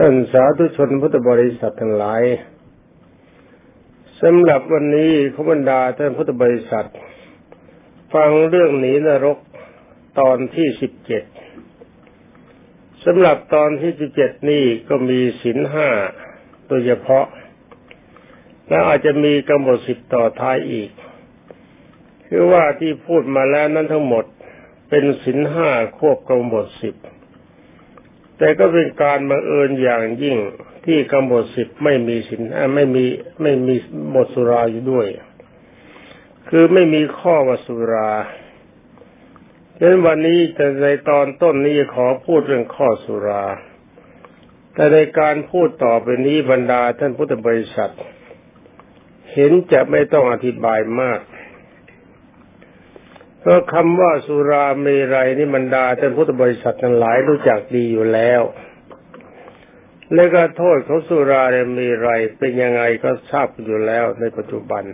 ท่านสาธุชนพุทธบริษัททั้งหลายสำหรับวันนี้ขบรรดาท่านพุทธบริษัท ฟังเรื่องหนีนรกตอนที่สิบเจ็ดสำหรับตอนที่สิบเจ็ดนี่ก็มีศินห้าโดยเฉพาะ แล้วอาจจะมีกำหนดสิบต่อท้ายอีก คือว่าที่พูดมาแล้วนั้นทั้งหมดเป็นศินห้าควบกำหนดสิบ แต่ก็เป็นการบังเอิญอย่างยิ่งที่กำหนดสิบไม่มีสินไม่มีไม่มีบทสุราอยู่ด้วย คือไม่มีข้อวสุราดังนั้นวันนี้แต่ในตอนต้นนี้ขอพูดเรื่องข้อสุรา แต่ในการพูดต่อไปนี้บรรดาท่านพุทธบริษัท เห็นจะไม่ต้องอธิบายมาก ราะคำว่าสุราเมรัยนี่บรรดาท่านพุทธบริษัททั้งหลายรู้จักดีอยู่แล้ว และก็โทษของสุราเมรัยเป็นยังไงก็ทราบอยู่แล้วในปัจจุบัน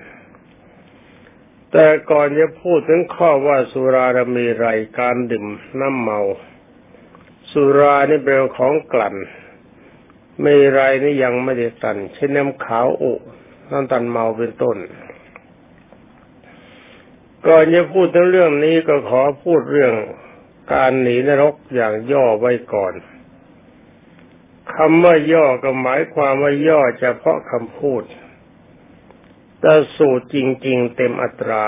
แต่ก่อนจะพูดถึงข้อว่าสุราเมรัยการดื่มน้ำเมา สุรานี่เป็นของกลั่นเมรัยนี่ยังไม่ได้ตันเช่นน้ำขาวอุน้ำตันเมาเป็นต้น ก่อนจะพูดถึงเรื่องนี้ก็ขอพูดเรื่องการหนีนรกอย่างย่อไว้ก่อนคำว่าย่อก็หมายความว่าย่อเฉพาะคำพูด แต่สูตรจริง ๆ เต็มอัตรา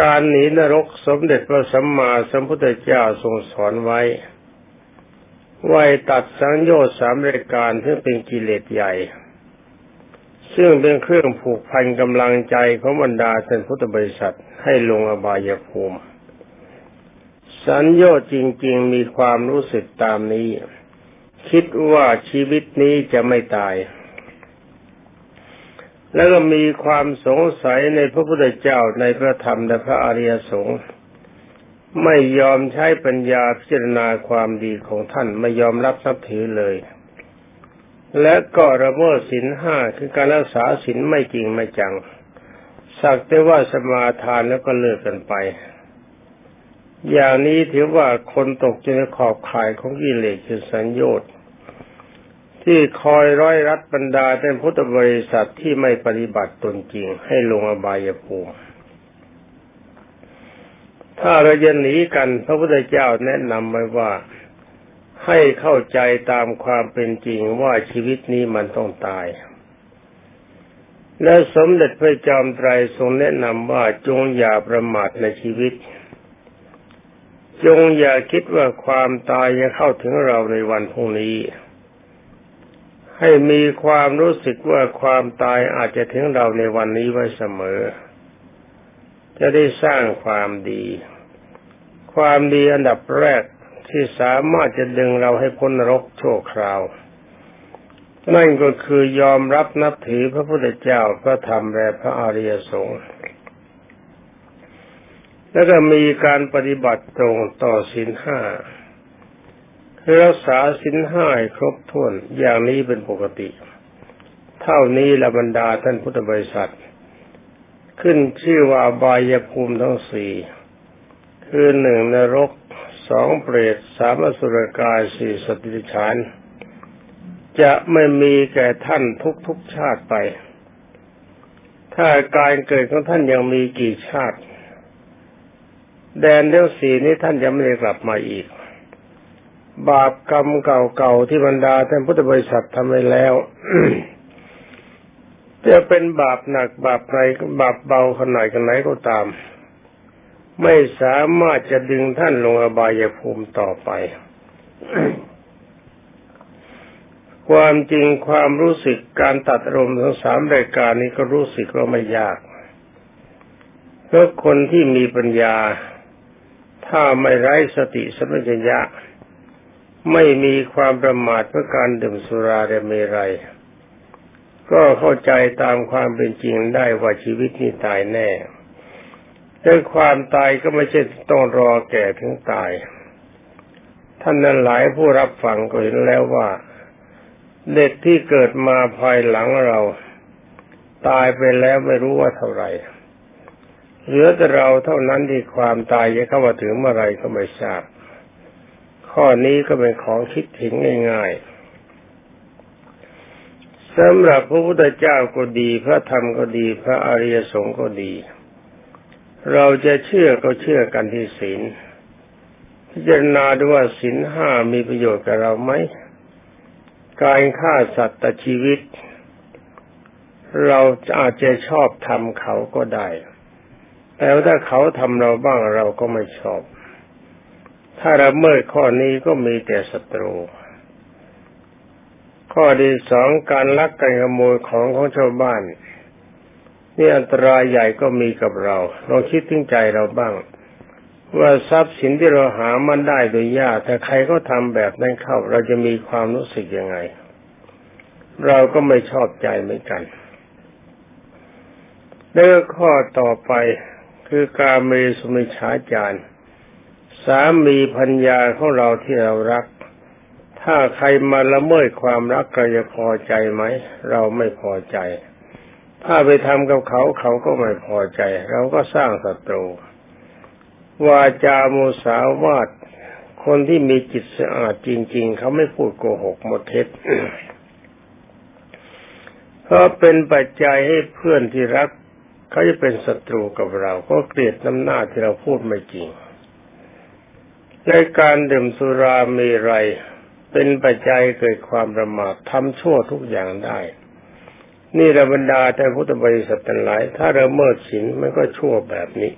การหนีนรกสมเด็จพระสัมมาสัมพุทธเจ้าทรงสอนไว้ไว้ตัดสังโยชน์สามรายการที่เป็นกิเลสใหญ่ ซึ่งเป็นเครื่องผูกพันกำลังใจของบรรดาท่านพุทธบริษัทให้ลงอบายภูมิ สัญญาจริง ๆ มีความรู้สึกตามนี้ คิดว่าชีวิตนี้จะไม่ตาย แล้วก็มีความสงสัยในพระพุทธเจ้าในพระธรรมและพระอริยสงฆ์ไม่ยอมใช้ปัญญาพิจารณาความดีของท่านไม่ยอมรับนับถือเลย และก็ระเมิดศีลห้าคือการรักษาศีลไม่จริงไม่จัง สักแต่ว่าสมาทานแล้วก็เลิกกันไป อย่างนี้ถือว่าคนตกอยู่ในขอบข่ายของกิเลสคือสัญญาที่คอยร้อยรัดบรรดาเป็นพุทธบริษัทที่ไม่ปฏิบัติตนจริง ให้ลงอบายภูมิถ้าเราจะหนีกัน พระพุทธเจ้าแนะนำไว้ว่า ให้เข้าใจตามความเป็นจริงว่าชีวิตนี้มันต้องตาย และสมเด็จพระจอมไตรทรงแนะนำว่าจงอย่าประมาทในชีวิต จงอย่าคิดว่าความตายจะเข้าถึงเราในวันพรุ่งนี้ ให้มีความรู้สึกว่าความตายอาจจะถึงเราในวันนี้ไว้เสมอ จะได้สร้างความดี ความดีอันดับแรก ที่สามารถจะดึงเราให้พ้นนรกโชคคราว นั่นก็คือยอมรับนับถือพระพุทธเจ้าพระธรรมและพระอริยสงฆ์แล้วก็มีการปฏิบัติตรงต่อสินห้าคือรักษาสินห้าครบถ้วนอย่างนี้เป็นปกติ เท่านี้ละบรรดาท่านพุทธบริษัท ขึ้นชื่อว่าบายภูมิทั้งสี่คือหนึ่งนรก สองเปรตสามอสุรกายสี่สติฉาน จะไม่มีแก่ท่านทุกทุกชาติไป ถ้าการเกิดของท่านยังมีกี่ชาติ แดนเลี้ยวสีนี้ท่านจะไม่ได้กลับมาอีก บาปกรรมเก่าๆที่บรรดาท่านพุทธบริษัททำไว้แล้วจะเป็นบาปหนักบาปไรบาปเบาขนาดกันไหนก็ตาม ไม่สามารถจะดึงท่านลงอบายภูมิต่อไป ความจริงความรู้สึกการตัดอารมณ์ทั้งสามรายการนี้ก็รู้สึกว่าไม่ยากเพราะคนที่มีปัญญา ถ้าไม่ไร้สติสัมปชัญญะ ไม่มีความประมาทเพื่อการดื่มสุราเรเมรัยก็เข้าใจตามความเป็นจริงได้ว่าชีวิตนี้ตายแน่ แต่ความตายก็ไม่ใช่ต้องรอแก่ถึงตาย ท่านนั้นหลายผู้รับฟังก็เห็นแล้วว่า เด็กที่เกิดมาภายหลังเรา ตายไปแล้วไม่รู้ว่าเท่าไหร่เหลือแต่เราเท่านั้นที่ความตายจะเข้ามาถึงเมื่อไรก็ไม่ทราบ ข้อนี้ก็เป็นของคิดถึงง่ายๆสำหรับพระพุทธเจ้าก็ดี พระธรรมก็ดี พระอริยสงฆ์ก็ดี เราจะเชื่อก็เชื่อกันที่ศีลพิจารณาดูว่าศีลห้ามีประโยชน์กับเราไหมการฆ่าสัตว์ตัดชีวิต เราอาจจะชอบทำเขาก็ได้ แต่ถ้าเขาทำเราบ้างเราก็ไม่ชอบ ถ้าเราเมิดข้อนี้ก็มีแต่ศัตรู ข้อที่สองการลักกันขโมยของของชาวบ้าน นี่อันตรายใหญ่ก็มีกับเราลองคิดถึงใจเราบ้าง ว่าทรัพย์สินที่เราหามันได้โดยยากถ้าใครก็ทำแบบนั้นเข้า เราจะมีความรู้สึกยังไง เราก็ไม่ชอบใจเหมือนกันแล้วข้อต่อไปคือการเมสุมิชาจารสามีพัญญาของเราที่เรารัก ถ้าใครมาละเมิดความรักเราจะพอใจไหม เราไม่พอใจ ถ้าไปทำกับเขาเขาก็ไม่พอใจ เราก็สร้างศัตรู วาจาโมสาวาดคนที่มีจิตสะอาดจริง ๆ เขาไม่พูดโกหกหมดเท็จเพราะเป็นปัจจัยให้เพื่อนที่รัก เขาจะเป็นศัตรูกับเรา ก็เกลียดน้ำหน้าที่เราพูดไม่จริงในการดื่มสุรามีไร เป็นปัจจัยเกิดความประมาททำชั่วทุกอย่างได้ นี่ระบรรดาแต่พุทธบริษัททั้งหลาย ถ้าเราเมิดศีลมันก็ชั่วแบบนี้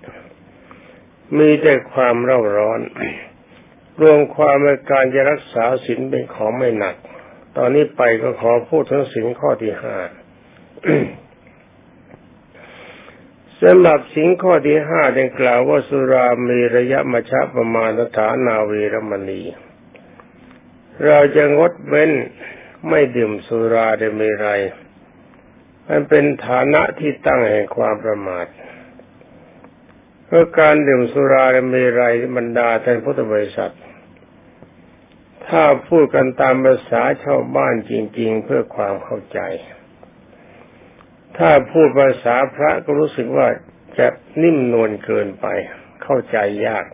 มีแต่ความเร่าร้อน รวมความในการจะรักษาศีลเป็นของไม่หนัก ตอนนี้ไปก็ขอพูดถึงศีลข้อที่ห้าสำหรับสิ่งข้อที่ห้าได้กล่าวว่าสุรามีระยะมชะประมาณสถานาวีรมณี เราจะงดเว้นไม่ดื่มสุราได้ไม่ไร มันเป็นฐานะที่ตั้งแห่งความประมาทเพราะการดื่มสุราได้ไม่ไรบรรดาท่านพุทธบริษัท ถ้าพูดกันตามภาษาชาวบ้านจริง ๆ เพื่อความเข้าใจ ถ้าพูดภาษาพระก็รู้สึกว่าจะนิ่มนวลเกินไป เข้าใจยาก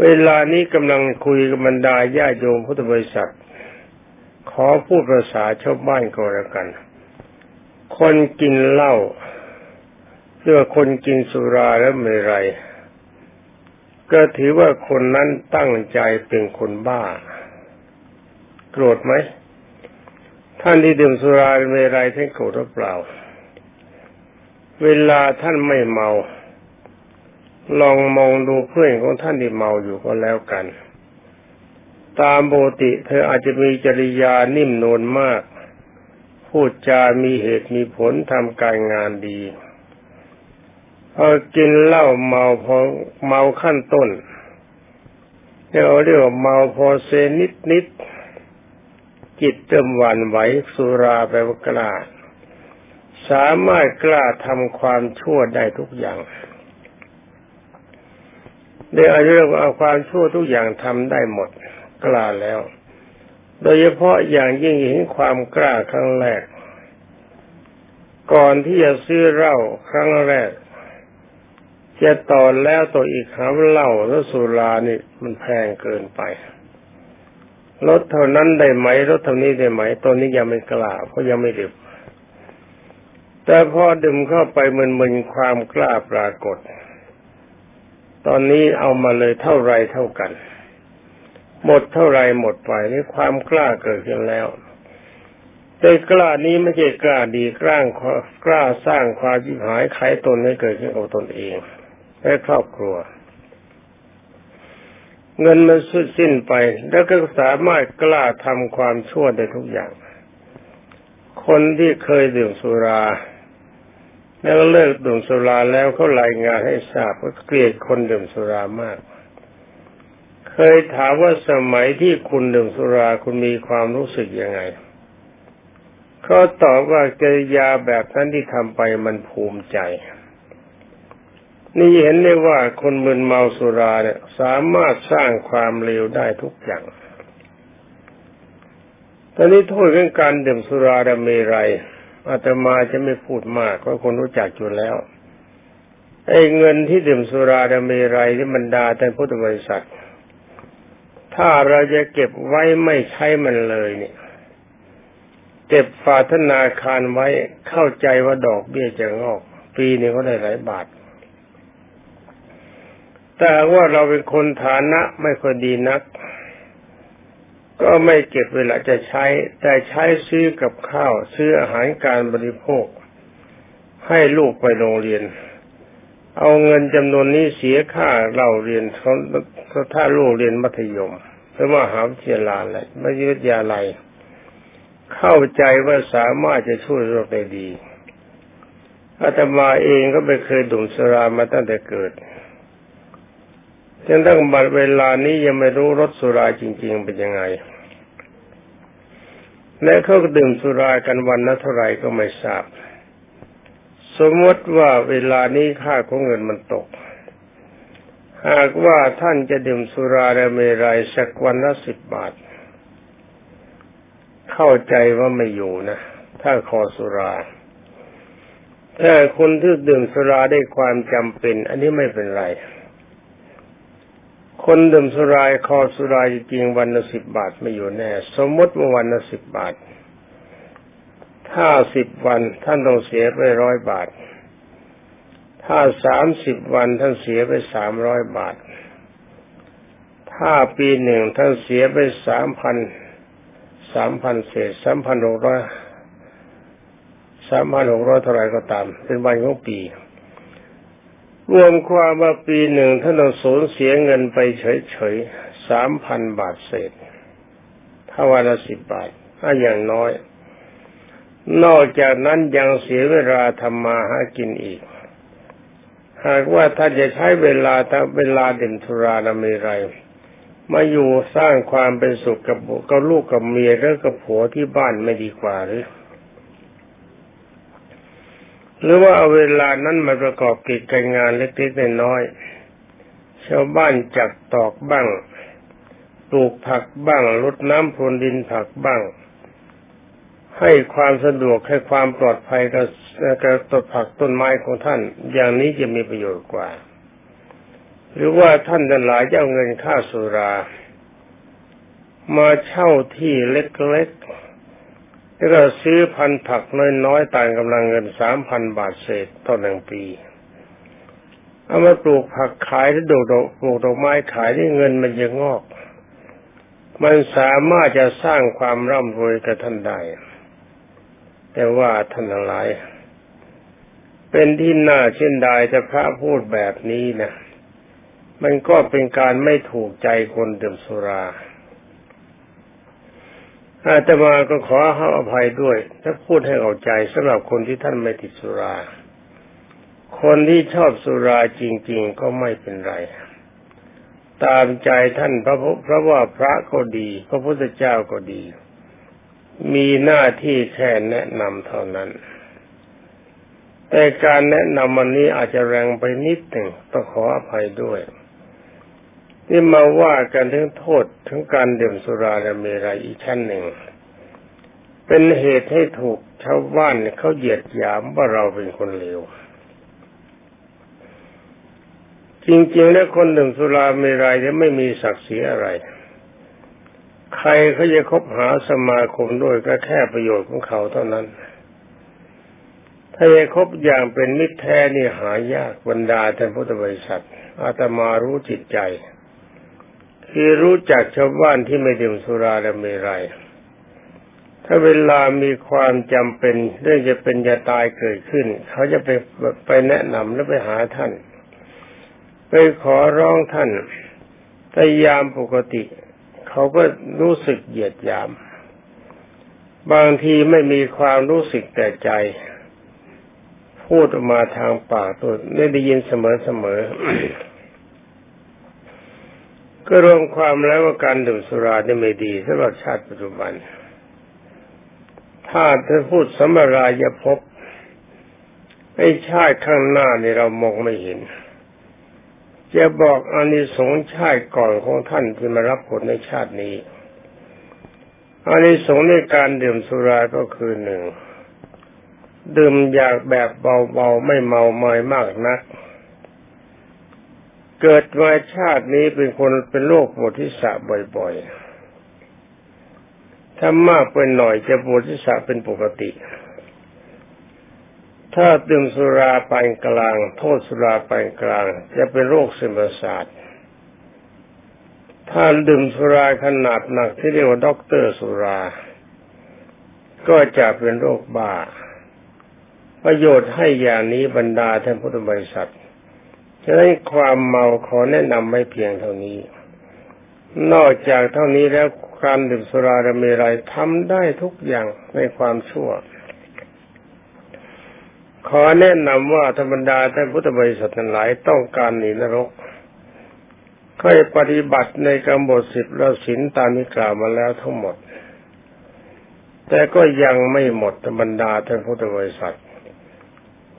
เวลานี้กำลังคุยกับบรรดาญาโยมพุทธบริษัท ขอพูดภาษาชาวบ้านก็แล้วกัน คนกินเหล้าหรือว่าคนกินสุราแล้วไม่ไร ก็ถือว่าคนนั้นตั้งใจเป็นคนบ้า โกรธไหม ท่านที่ดื่มสุราเมรัยท่านโกรธหรือเปล่า เวลาท่านไม่เมา ลองมองดูเพื่อนของท่านที่เมาอยู่ก็แล้วกัน ตามปกติ เธออาจจะมีจริยานิ่มนวลมาก พูดจามีเหตุมีผลทำการงานดีพอกินเหล้าเมาพอเมาขั้นต้นเรียกว่าเมาพอเซนิดนิดจิตเริ่มหวั่นไหวสุราไปว่ากล้า สามารถกล้าทำความชั่วได้ทุกอย่างเดี๋ยวเรียกว่าความชั่วทุกอย่างทำได้หมด กล้าแล้ว โดยเฉพาะอย่างยิ่งเห็นความกล้าครั้งแรก ก่อนที่จะซื้อเหล้าครั้งแรกจะต่อแล้วตัวอีกหาเหล้าแล้วสุรานี่มันแพงเกินไปลดเท่านั้นได้ไหมลดเท่านี้ได้ไหมตอนนี้ยังไม่กล้าเพราะยังไม่ดื่มแต่พอดื่มเข้าไปมึนๆความกล้าปรากฏ ตอนนี้เอามาเลยเท่าไรเท่ากัน หมดเท่าไรหมดไปนี่ความกล้าเกิดขึ้นแล้วแต่กล้านี้ไม่ใช่กล้าดีกล้างกล้าสร้างความจิบหายไขตนให้เกิดขึ้นกับตนเองและครอบครัว เงินมันสุดสิ้นไป แล้วก็สามารถกล้าทำความชั่วได้ทุกอย่าง คนที่เคยดื่มสุรา แล้วเลิกดื่มสุราแล้วเขารายงานให้ทราบว่าเกลียดคนดื่มสุรามาก เคยถามว่าสมัยที่คุณดื่มสุราคุณมีความรู้สึกยังไงเขาตอบว่ากิริยาแบบนั้นที่ทำไปมันภูมิใจ นี่เห็นได้ว่าคนมึนเมาสุราเนี่ย สามารถสร้างความเลวได้ทุกอย่างตอนนี้โทษเรื่องการดื่มสุราดเมรัยอาตมาจะไม่พูดมากเพราะคนรู้จักอยู่แล้วไอ้เงินที่ดื่มสุราดเมรัยที่บรรดาแต่พุทธบริษัท ถ้าเราจะเก็บไว้ไม่ใช้มันเลยเนี่ย เก็บฝาธนาคารไว้เข้าใจว่าดอกเบี้ยจะงอก ปีนี้ก็ได้หลายบาท แต่ว่าเราเป็นคนฐานะไม่ค่อยดีนัก ก็ไม่เก็บเวลาจะใช้ แต่ใช้ซื้อกับข้าวซื้ออาหารการบริโภค ให้ลูกไปโรงเรียนเอาเงินจำนวนนี้เสียค่าเราเรียนเขาถ้าลูกเรียนมัธยม รือว่าหาวิทยาลัยอะไรไม่วิทยาลัย เข้าใจว่าสามารถจะช่วยโรคได้ดีอาตมาเองก็ไม่เคยดื่มสุรามาตั้งแต่เกิดจนตั้งบัดเวลานี้ยังไม่รู้รสสุราจริง ๆ เป็นยังไง และเขาก็ดื่มสุรากันวันละเท่าไรก็ไม่ทราบ สมมติว่าเวลานี้ค่าของเงินมันตก หากว่าท่านจะดื่มสุราและเมรัยสักวันละสิบบาท เข้าใจว่าไม่อยู่นะ ถ้าคอสุราถ้าคนที่ดื่มสุราได้ความจำเป็น อันนี้ไม่เป็นไร คนดื่มสุราคอสุราจริงวันละสิบบาทไม่อยู่แน่ สมมติว่าวันละสิบบาท ถ้าสิบวันท่านต้องเสียไปร้อยบาท ถ้าสามสิบวันท่านเสียไปสามร้อยบาท ถ้าปีหนึ่งท่านเสียไปสามพันสามพันเศษสามพันหกร้อยสามพันหกร้อยเท่าไรก็ตาม เป็นวันของปีรวมความว่าปีหนึ่งท่านต้องสูญเสียเงินไปเฉยๆสามพันบาทเศษ ถ้าวันละสิบบาทถ้าอย่างน้อย นอกจากนั้นยังเสียเวลาทำมาหากินอีก หากว่าถ้านจะใช้เวลาถ้าเวลาเด่นทุราละเมไรมาอยู่สร้างความเป็นสุขกับกับลูกกับเมียแล้วกับผัวที่บ้านไม่ดีกว่าหรือ หรือว่าเอาเวลานั้นมาประกอบกิจการงานเล็กๆน้อยๆชาวบ้านจักตอกบ้างปลูกผักบ้างลดน้ำพรวนดินผักบ้าง ให้ความสะดวกให้ความปลอดภัยกับกับต้นผักต้นไม้ของท่าน อย่างนี้จะมีประโยชน์กว่า หรือว่าท่านทั้งหลายจะเอาเงินค่าสุรา มาเช่าที่เล็กๆแล้วก็ซื้อพันผักน้อยๆต่างกำลังเงินสามพันบาทเศษต่อหนึ่งปีเอามาปลูกผักขายแล้วดอกปลูกดอกไม้ขายได้เงินมันจะงอก มันสามารถจะสร้างความร่ำรวยกับท่านได้ แต่ว่าท่านทั้งหลาย เป็นที่น่าเช่นใดจะพระพูดแบบนี้นะมันก็เป็นการไม่ถูกใจคนดื่มสุราอาตมาก็ขอให้อภัยด้วย ถ้าพูดให้เข้าใจสำหรับคนที่ท่านไม่ติดสุรา คนที่ชอบสุราจริง ๆ ก็ไม่เป็นไร ตามใจท่านพระเพราะว่าพระก็ดี พระพุทธเจ้าก็ดี มีหน้าที่แค่แนะนำเท่านั้น แต่การแนะนำวันนี้อาจจะแรงไปนิดหนึ่งต้องขออภัยด้วยนี่มาว่ากันถึงโทษถึงการดื่มสุราและเมรัยอีกชั้นหนึ่ง เป็นเหตุให้ถูกชาวบ้านเขาเหยียดหยามว่าเราเป็นคนเลวจริงๆ แล้วคนดื่มสุราเมรัยจะไม่มีศักดิ์ศรีอะไร ใครเขาจะคบหาสมาคมด้วยก็แค่ประโยชน์ของเขาเท่านั้น ถ้าจะคบอย่างเป็นมิตรแท้นี่หายากบรรดาท่านพุทธบริษัท อาตมารู้จิตใจ คือรู้จักชาวบ้านที่ไม่ดื่มสุราและเมรัยถ้าเวลามีความจำเป็นเรื่องจะเป็นจะตายเกิดขึ้น เขาจะไปไปแนะนำและไปหาท่าน ไปขอร้องท่านแต่ยามปกติ เขาก็รู้สึกเหยียดหยาม บางทีไม่มีความรู้สึกแต่ใจ พูดออกมาทางปากตัวไม่ได้ยินเสมอๆก็รวมความแล้วว่าการดื่มสุราเนี่ยไม่ดีสำหรับชาติปัจจุบัน ถ้าจะพูดสมรายภพไอ้ชาติข้างหน้านี่เรามองไม่เห็น จะบอกอานิสงส์ชาติก่อนของท่านที่มารับผลในชาตินี้อานิสงส์ในการดื่มสุราก็คือหนึ่งดื่มอยากแบบเบาๆไม่เมาเมายมากนัก เกิดมาชาตินี้เป็นคนเป็นโรคปวดทิศะบ่อยๆถ้ามากไปหน่อยจะปวดศีรษะเป็นปกติ ถ้าดื่มสุราปานกลาง โทษสุราปานกลาง จะเป็นโรคซึมประสาทถ้าดื่มสุราขนาดหนักที่เรียกว่าด็อกเตอร์สุรา ก็จะเป็นโรคบ้า ประโยชน์ให้อย่างนี้บรรดาท่านพุทธบริษัทฉะนั้นความเมาขอแนะนำไม่เพียงเท่านี้ นอกจากเท่านี้แล้วการดื่มสุราเมรัยทำได้ทุกอย่างในความชั่ว ขอแนะนำว่าธรรมดาท่านพุทธบริษัททั้งหลายต้องการหนีนรกก็ปฏิบัติในกรรมบทสิบแล้วศีลตามที่กล่าวมาแล้วทั้งหมด แต่ก็ยังไม่หมดธรรมดาท่านพุทธบริษัท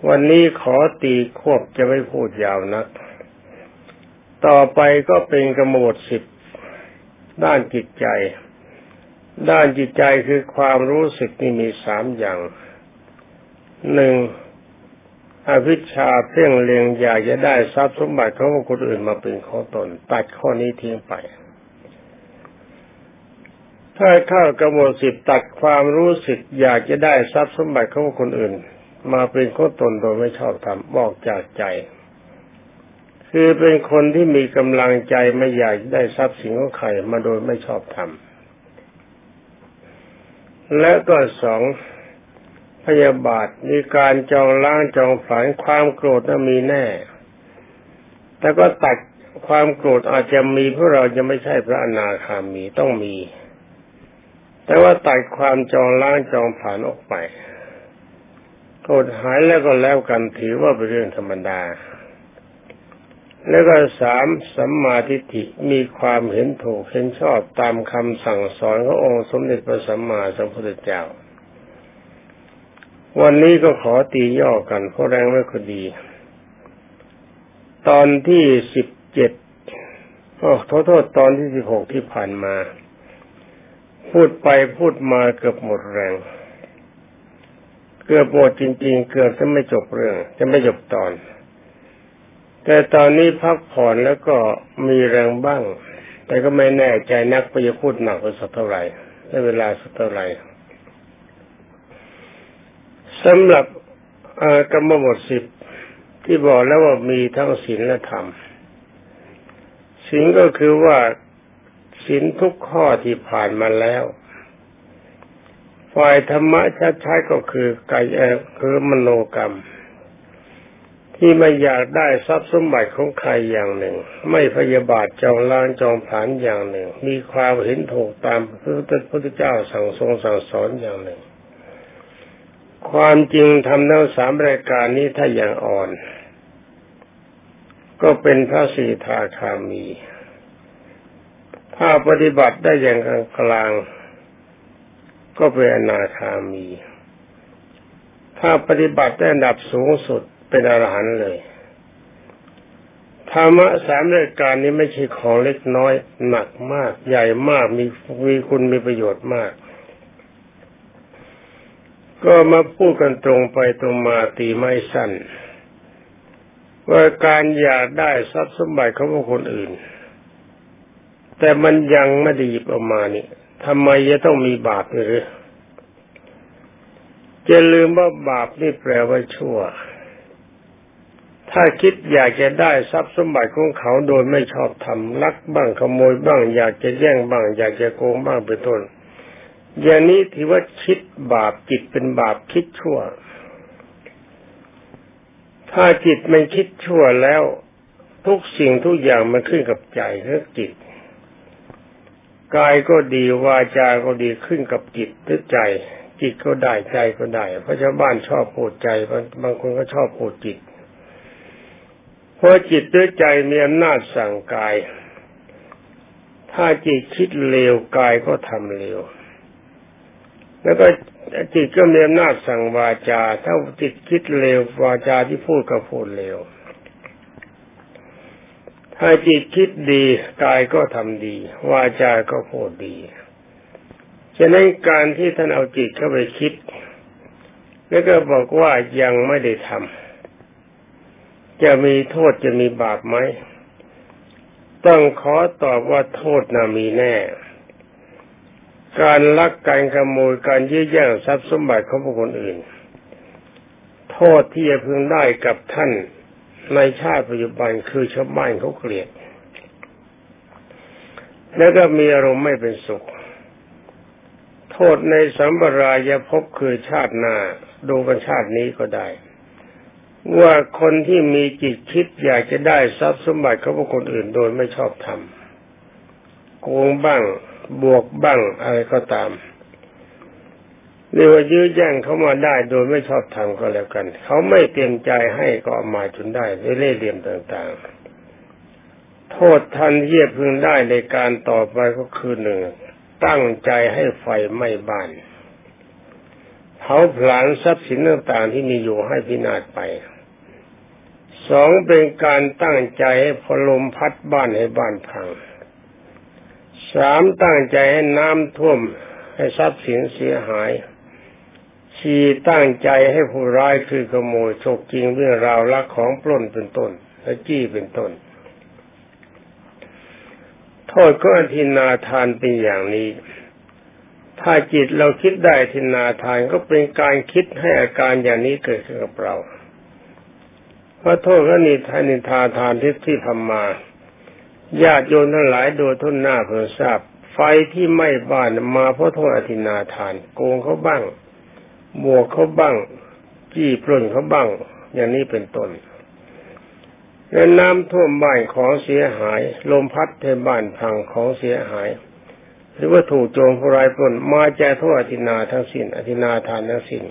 วันนี้ขอตีควบจะไม่พูดยาวนัก ต่อไปก็เป็นกรรมบทสิบด้านจิตใจ ด้านจิตใจคือความรู้สึกนี่มีสามอย่างหนึ่ง อภิชาเพ่งเลียงอยากจะได้ทรัพย์สมบัติของคนอื่นมาเป็นของตนตัดข้อนี้ทิ้งไป ถ้าเข้ากระบวนสิบตัดความรู้สึก อยากจะได้ทรัพย์สมบัติของคนอื่น มาเป็นของตนโดยไม่ชอบทำบอกจากใจ คือเป็นคนที่มีกำลังใจไม่อยากได้ทรัพย์สินของใครมาโดยไม่ชอบทำและก็สอง พยาบาทมีการจองล้างจองผลานความโกรธนั้นมีแน่ แต่ก็ตัดความโกรธอาจจะมีเพราะเราจะไม่ใช่พระอนาคามีต้องมี แต่ว่าตัดความจองล้างจองผลานออกไปโกรธหายแล้วก็แล้วกันถือว่าเป็นเรื่องธรรมดา แล้วก็สามสัมมาทิฏฐิมีความเห็นถูกเห็นชอบตามคำสั่งสอนขององค์สมเด็จพระสัมมาสัมพุทธเจ้า วันนี้ก็ขอตีย่อกันเพราะแรงไม่คดี ตอนที่สิบเจ็ดโอ้โทษตอนที่สิบหกที่ผ่านมา พูดไปพูดมาเกือบหมดแรง เกือบหมดจริง ๆ เกือบจะไม่จบเรื่อง จะไม่จบตอน แต่ตอนนี้พักผ่อนแล้วก็มีแรงบ้าง แต่ก็ไม่แน่ใจนักไปจะพูดหนักไปสักเท่าไหร่ในเวลาสักเท่าไหร่ สำหรับกรรมบทสิบที่บอกแล้วว่ามีทั้งศีลและธรรมศีลก็คือว่าศีลทุกข้อที่ผ่านมาแล้วฝ่ายธรรมะชัดๆก็คือกายคือมโนกรรม ที่ไม่อยากได้ทรัพย์สมบัติของใครอย่างหนึ่ง ไม่พยาบาทจองล้างจองผานอย่างหนึ่ง มีความเห็นถูกตามพระพุทธเจ้าสั่งทรงสั่งสอนอย่างหนึ่ง ความจริงทำทั้งสามรายการนี้ถ้าอย่างอ่อน ก็เป็นพระสีทาคามี ถ้าปฏิบัติได้อย่างกลาง ก็เป็นอนาคามี ถ้าปฏิบัติได้ระดับสูงสุดเป็นอรหันต์เลยธรรมะสามรายการนี้ไม่ใช่ของเล็กน้อยหนักมาก ใหญ่มากมีมีคุณมีประโยชน์มาก ก็มาพูดกันตรงไปตรงมาตีไม่สั้น ว่าการอยากได้ทรัพย์สมบัติของคนอื่น แต่มันยังไม่ดีประมาณนี้ทำไมจะต้องมีบาปหรือจะลืมว่าบาปนี่แปลว่าชั่ว ถ้าคิดอยากจะได้ทรัพย์สมบัติของเขาโดยไม่ชอบทำลักบ้างขโมยบ้าง อยากจะแย่งบ้าง อยากจะโกงบ้างเป็นต้น อย่างนี้ถือว่าคิดบาปจิตเป็นบาปคิดชั่ว ถ้าจิตมันคิดชั่วแล้ว ทุกสิ่งทุกอย่างมันขึ้นกับใจเรือจิตกายก็ดีวาจาก็ดีขึ้นกับจิตหรือใจ จิตก็ได้ใจก็ได้ เพราะชาวบ้านชอบพูดใจบางคนก็ชอบพูดจิตเพราะจิตด้วยใจมีอำนาจสั่งกาย ถ้าจิตคิดเลวกายก็ทำเลว แล้วก็จิตก็มีอำนาจสั่งวาจา ถ้าจิตคิดเลววาจาที่พูดก็พูดเลวถ้าจิตคิดดีกายก็ทำดี วาจาก็พูดดีฉะนั้นการที่ท่านเอาจิตเข้าไปคิด แล้วก็บอกว่ายังไม่ได้ทำจะมีโทษจะมีบาปไหมต้องขอตอบว่าโทษน่ะมีแน่ การลักการขโมยการยื้อแย่งทรัพย์สมบัติของบุคคลอื่น โทษที่จะพึงได้กับท่านในชาติปัจจุบันคือชาวบ้านเขาเกลียด แล้วก็มีอารมณ์ไม่เป็นสุข โทษในสัมปรายภพคือชาติหน้าดูกันชาตินี้ก็ได้ ว่าคนที่มีจิตคิดอยากจะได้ทรัพย์สมบัติของบุคคลอื่นโดยไม่ชอบทำโกงบ้าง บวกบ้างอะไรก็ตามเรียกว่ายื้อแย่งเขามาได้โดยไม่ชอบทำก็แล้วกัน เขาไม่เต็มใจให้ก็เอามาจนได้ด้วยเล่ห์เหลี่ยมต่างๆ โทษทันเยียบพึงได้ในการต่อไปก็คือหนึ่งตั้งใจให้ไฟไหม้บ้านเผาผลาญทรัพย์สินต่างๆที่มีอยู่ให้พินาศไปสองเป็นการตั้งใจให้พลมพัดบ้านให้บ้านพัง สามตั้งใจให้น้ำท่วมให้ทรัพย์สินเสียหายสี่ตั้งใจให้ผู้ร้ายคือขโมยฉกจริงเรื่องราวลักของปล้นเป็นต้น และจี้เป็นต้น โทษก็อธินาทานเป็นอย่างนี้ ถ้าจิตเราคิดได้ทินาทานก็เป็นการคิดให้อาการอย่างนี้เกิดขึ้นกับเราเพราะโทษก็นิทานิทาทานที่ที่ทำมา ญาติโยมทั้งหลายโดยทุนหน้าเพื่อทราบ ไฟที่ไหม้บ้านมาเพราะโทษอธินาทาน โกงเขาบ้างบวกเขาบ้าง จี้ปล้นเขาบ้าง อย่างนี้เป็นต้นแล้วน้ำท่วมบ้านของเสียหาย ลมพัดเทบ้านพังของเสียหาย หรือว่าถูกโจรผู้ร้ายปล้นมาจากโทษอธินาทั้งสิ้นอธินาทานทั้งสิ้น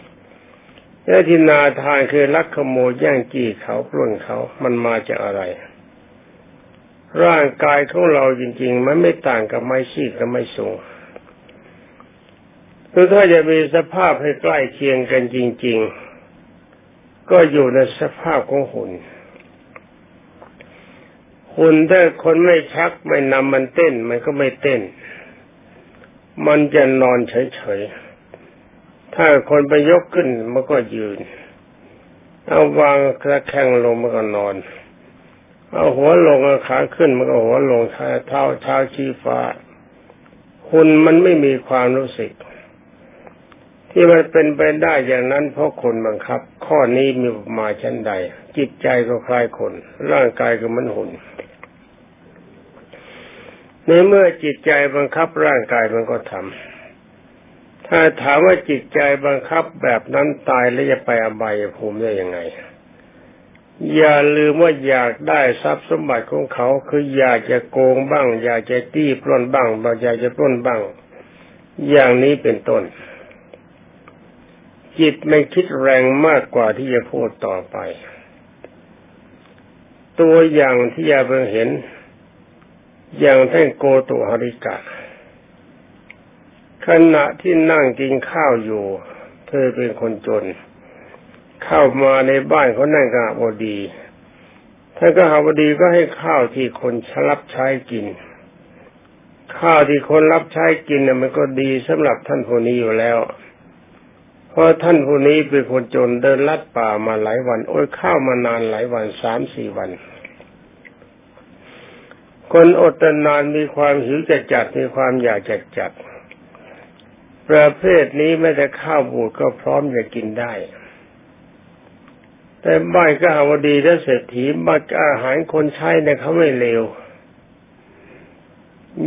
อธินาทานคือลักขโมยแย่งจี้เขาปล้นเขา มันมาจากอะไร ร่างกายของเราจริง ๆ มันไม่ต่างกับไม้ชีกกับไม้สูงคือถ้าจะมีสภาพให้ใกล้เคียงกันจริง ๆ ก็อยู่ในสภาพของหุ่น หุ่นถ้าคนไม่ชักไม่นำมันเต้น มันก็ไม่เต้น มันจะนอนเฉยๆ ถ้าคนไปยกขึ้นมันก็ยืน เอาวางกระแข้งลงมันก็นอน เอาหัวลงเอาขาขึ้นมันก็หัวลงเท้าเท้าเท้าชี้ฟ้า คุณมันไม่มีความรู้สึก ที่มันเป็นไปได้อย่างนั้นเพราะคนบังคับ ข้อนี้มีมาชั้นใด จิตใจก็คล้ายคน ร่างกายก็มันหุ่นในเมื่อจิตใจบังคับร่างกายมันก็ทำถ้าถามว่าจิตใจบังคับแบบนั้นตายแล้วจะไปอบายภูมิได้ยังไง อย่าลืมว่าอยากได้ทรัพย์สมบัติของเขา คืออยากจะโกงบ้าง อยากจะตี้ปล้นบ้างอยากจะปล้นบ้าง อย่างนี้เป็นต้น จิตไม่คิดแรงมากกว่าที่จะพูดต่อไป ตัวอย่างที่ยาเพิ่งเห็น อย่างท่านโกตุหริกะ ขณะที่นั่งกินข้าวอยู่ เธอเป็นคนจนเข้ามาในบ้านเขานั่งกาบดีท่านก็หาบดีก็ให้ข้าวที่คนรับใช้กิน ข้าวที่คนรับใช้กินน่ะมันก็ดีสำหรับท่านผู้นี้อยู่แล้ว เพราะท่านผู้นี้เป็นคนจนเดินลัดป่ามาหลายวัน โอ้ยข้าวมานานหลายวันสามสี่วัน คนอดนานมีความหิวจะจัดมีความอยากจะจัดประเภทนี้ไม่แต่ข้าวบูดก็พร้อมจะกินได้ แต่บ้านก็หาวดีและเศรษฐีบ้านอาหารคนใช้เนี่ยเขาไม่เลว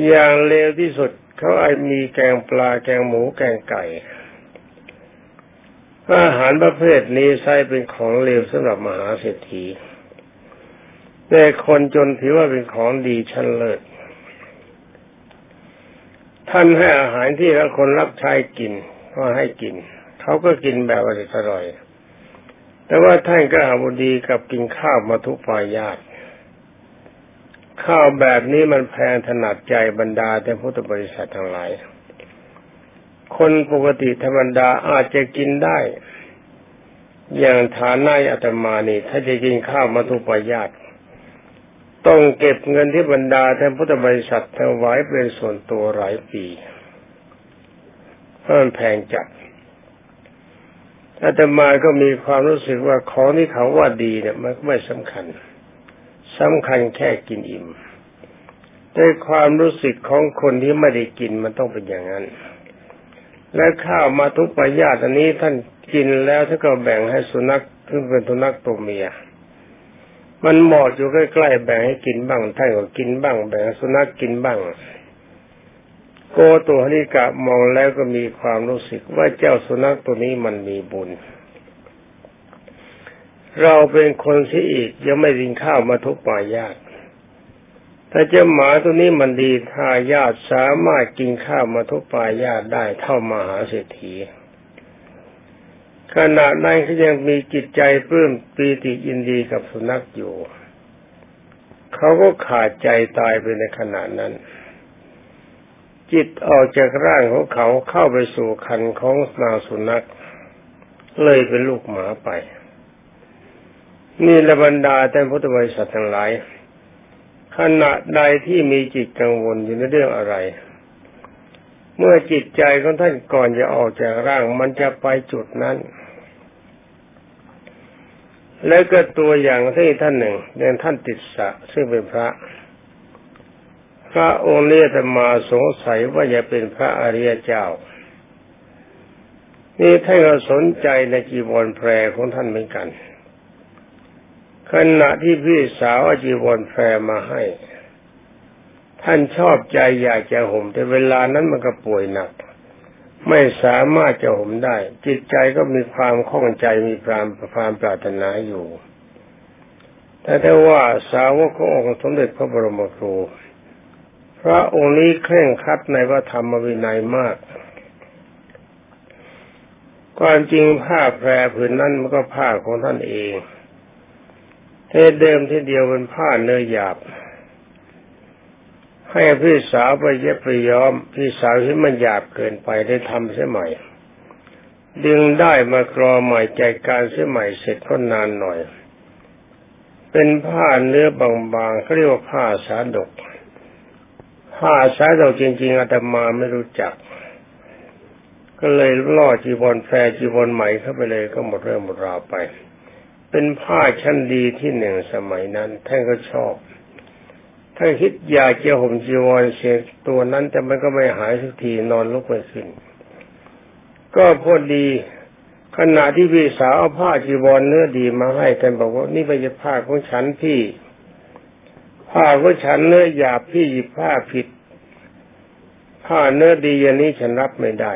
อย่างเลวที่สุดเขาไอมีแกงปลาแกงหมูแกงไก่อาหารประเภทนี้ใช้เป็นของเลวสำหรับมหาเศรษฐี แต่คนจนถือว่าเป็นของดีชั้นเลิศ ท่านให้อาหารที่แล้วคนรับใช้กินก็ให้กิน เขาก็กินแบบอร่อย แต่ว่าท่านก็หาบดีกับกินข้าวมาทุกปายาตข้าวแบบนี้มันแพงถนัดใจบรรดาแต่พุทธบริษัททั้งหลาย คนปกติธรรมดาอาจจะกินได้ อย่างฐานนายอาตมานี่ ถ้าจะกินข้าวมาทุกปายาตต้องเก็บเงินที่บรรดาแทนพุทธบริษัทถวายเป็นส่วนตัวหลายปีเพราะมันแพงจัด อาตมาก็มีความรู้สึกว่าของที่เขาว่าดีเนี่ย มันไม่สำคัญสำคัญแค่กินอิ่มแต่ความรู้สึกของคนที่ไม่ได้กินมันต้องเป็นอย่างนั้น และข้าวมาทุกปายาตอันนี้ท่านกินแล้วท่านก็แบ่งให้สุนัขซึ่งเป็นสุนัขตัวเมีย มันหมอดอยู่ใกล้ๆแบ่งให้กินบ้างท่านก็กินบ้าง แบ่งสุนัขกินบ้าง โกตัวนิกะมองแล้วก็มีความรู้สึกว่าเจ้าสุนัขตัวนี้มันมีบุญ เราเป็นคนที่อีกยังไม่กินข้าวมาทุกปายาตถ้าเจ้าหมาตัวนี้มันดีทายาทสามารถกินข้าวมาทุกปายาตได้เท่ามหาเศรษฐีขณะนั้นเขายังมีจิตใจปลื้มปีติยินดีกับสุนัขอยู่ เขาก็ขาดใจตายไปในขณะนั้น จิตออกจากร่างของเขาเข้าไปสู่คันของนางสุนัข เลยเป็นลูกหมาไป นี่ละบรรดาแต่พุทธบริษัททั้งหลาย ขณะใดที่มีจิตกังวลอยู่ในเรื่องอะไร เมื่อจิตใจของท่านก่อนจะออกจากร่างมันจะไปจุดนั้น แล้วก็ตัวอย่างที่ท่านหนึ่งเรียนท่านติดสะซึ่งเป็นพระ พระองค์เนี้จะมาสงสัยว่าจะเป็นพระอริยเจ้า นี่ท่านก็สนใจในจีวรแพรของท่านเหมือนกัน ขณะที่พี่สาวอจีวรแพรมาให้ ท่านชอบใจอยากจะห่มแต่เวลานั้นมันก็ป่วยหนัก ไม่สามารถจะห่มได้ จิตใจก็มีความข้องใจมีความความปรารถนาอยู่แต่ถ้าว่าสาวกขององค์สมเด็จพระบรมครู พระองค์นี้เคร่งครัดในพระธรรมวินัยมากความจริงผ้าแพรผืนนั้นมันก็ผ้าของท่านเองเทเดิมที่เดียวเป็นผ้าเนื้อหยาบ ให้พี่สาวไปเย็บไปย้อม พี่สาวที่มันหยาบเกินไปได้ทำเสียใหม่ ดึงได้มากรอใหม่ใจการเสียใหม่เสร็จก็นานหน่อย เป็นผ้าเนื้อบางๆเขาเรียกว่าผ้าสาดก ผ้าสาดกจริง ๆอาตมาไม่รู้จัก ก็เลยล่อจีวรแฟจีวรใหม่เข้าไปเลยก็หมดเรื่องหมดราวไป เป็นผ้าชั้นดีที่หนึ่งสมัยนั้นท่านก็ชอบท่านคิดอยากจะห่มจีวรเสียตัวนั้นแต่มันก็ไม่หายสักทีนอนลุกไม่ขึ้น ก็พอดีขณะที่พี่สาวเอาผ้าจีวรเนื้อดีมาให้ท่านบอกว่านี่ไม่ใช่ผ้าของฉันพี่ ผ้าของฉันเนื้อหยาบพี่หยิบผ้าผิด ผ้าเนื้อดีอย่างนี้ฉันรับไม่ได้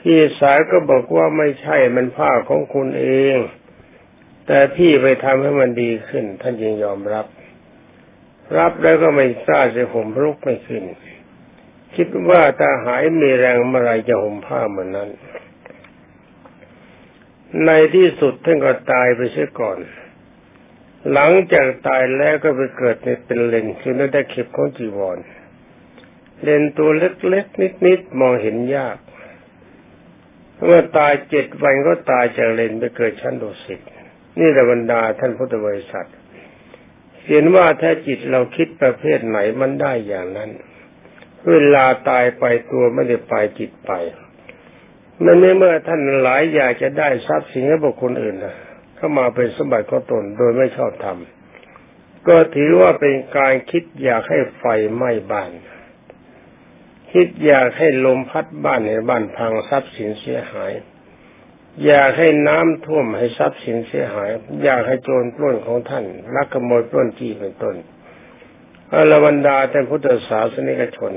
พี่สาวก็บอกว่าไม่ใช่มันผ้าของคุณเอง แต่พี่ไปทำให้มันดีขึ้น ท่านจึงยอมรับ รับแล้วก็ไม่กล้าจะห่มลุกไม่ขึ้น คิดว่าถ้าหายมีแรงเมื่อไรจะห่มผ้าเหมือนนั้น ในที่สุดท่านก็ตายไปเสียก่อน หลังจากตายแล้วก็ไปเกิดในเป็นเลนคือนั่นได้เข็บของจีวร เลนตัวเล็กๆนิดๆมองเห็นยาก เมื่อตายเจ็ดวันก็ตายจากเลนไปเกิดชั้นดุสิตนี่แหละบรรดาท่านพุทธบริษัทเห็นว่าถ้าจิตเราคิดประเภทไหนมันได้อย่างนั้น เวลาตายไปตัวไม่ได้ไปจิตไปนั่นเมื่อท่านหลายอยากจะได้ทรัพย์สินให้บุคคลอื่นนะ เข้ามาเป็นสมบัติของตนโดยไม่ชอบธรรมก็ถือว่าเป็นการคิดอยากให้ไฟไหม้บ้าน คิดอยากให้ลมพัดบ้านในบ้านพังทรัพย์สินเสียหาย อยากให้น้ำท่วมให้ทรัพย์สินเสียหาย อยากให้โจรปล้นของท่านลักขโมยปล้นจี้เป็นต้นอรบรรดาแต่พุทธศาสนิกชน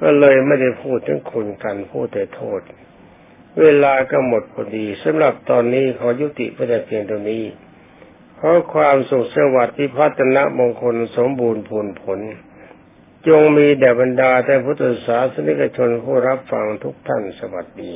ก็เลยไม่ได้พูดถึงคุณกันพูดแต่โทษ เวลาก็หมดพอดีสำหรับตอนนี้ขอยุติไปแต่เพียงตรงนี้ขอความสุขสวัสดิ์พิพัฒนมงคลสมบูรณ์ผลผล จงมีแด่บรรดาแต่พุทธศาสนิกชนผู้รับฟังทุกท่านสวัสดี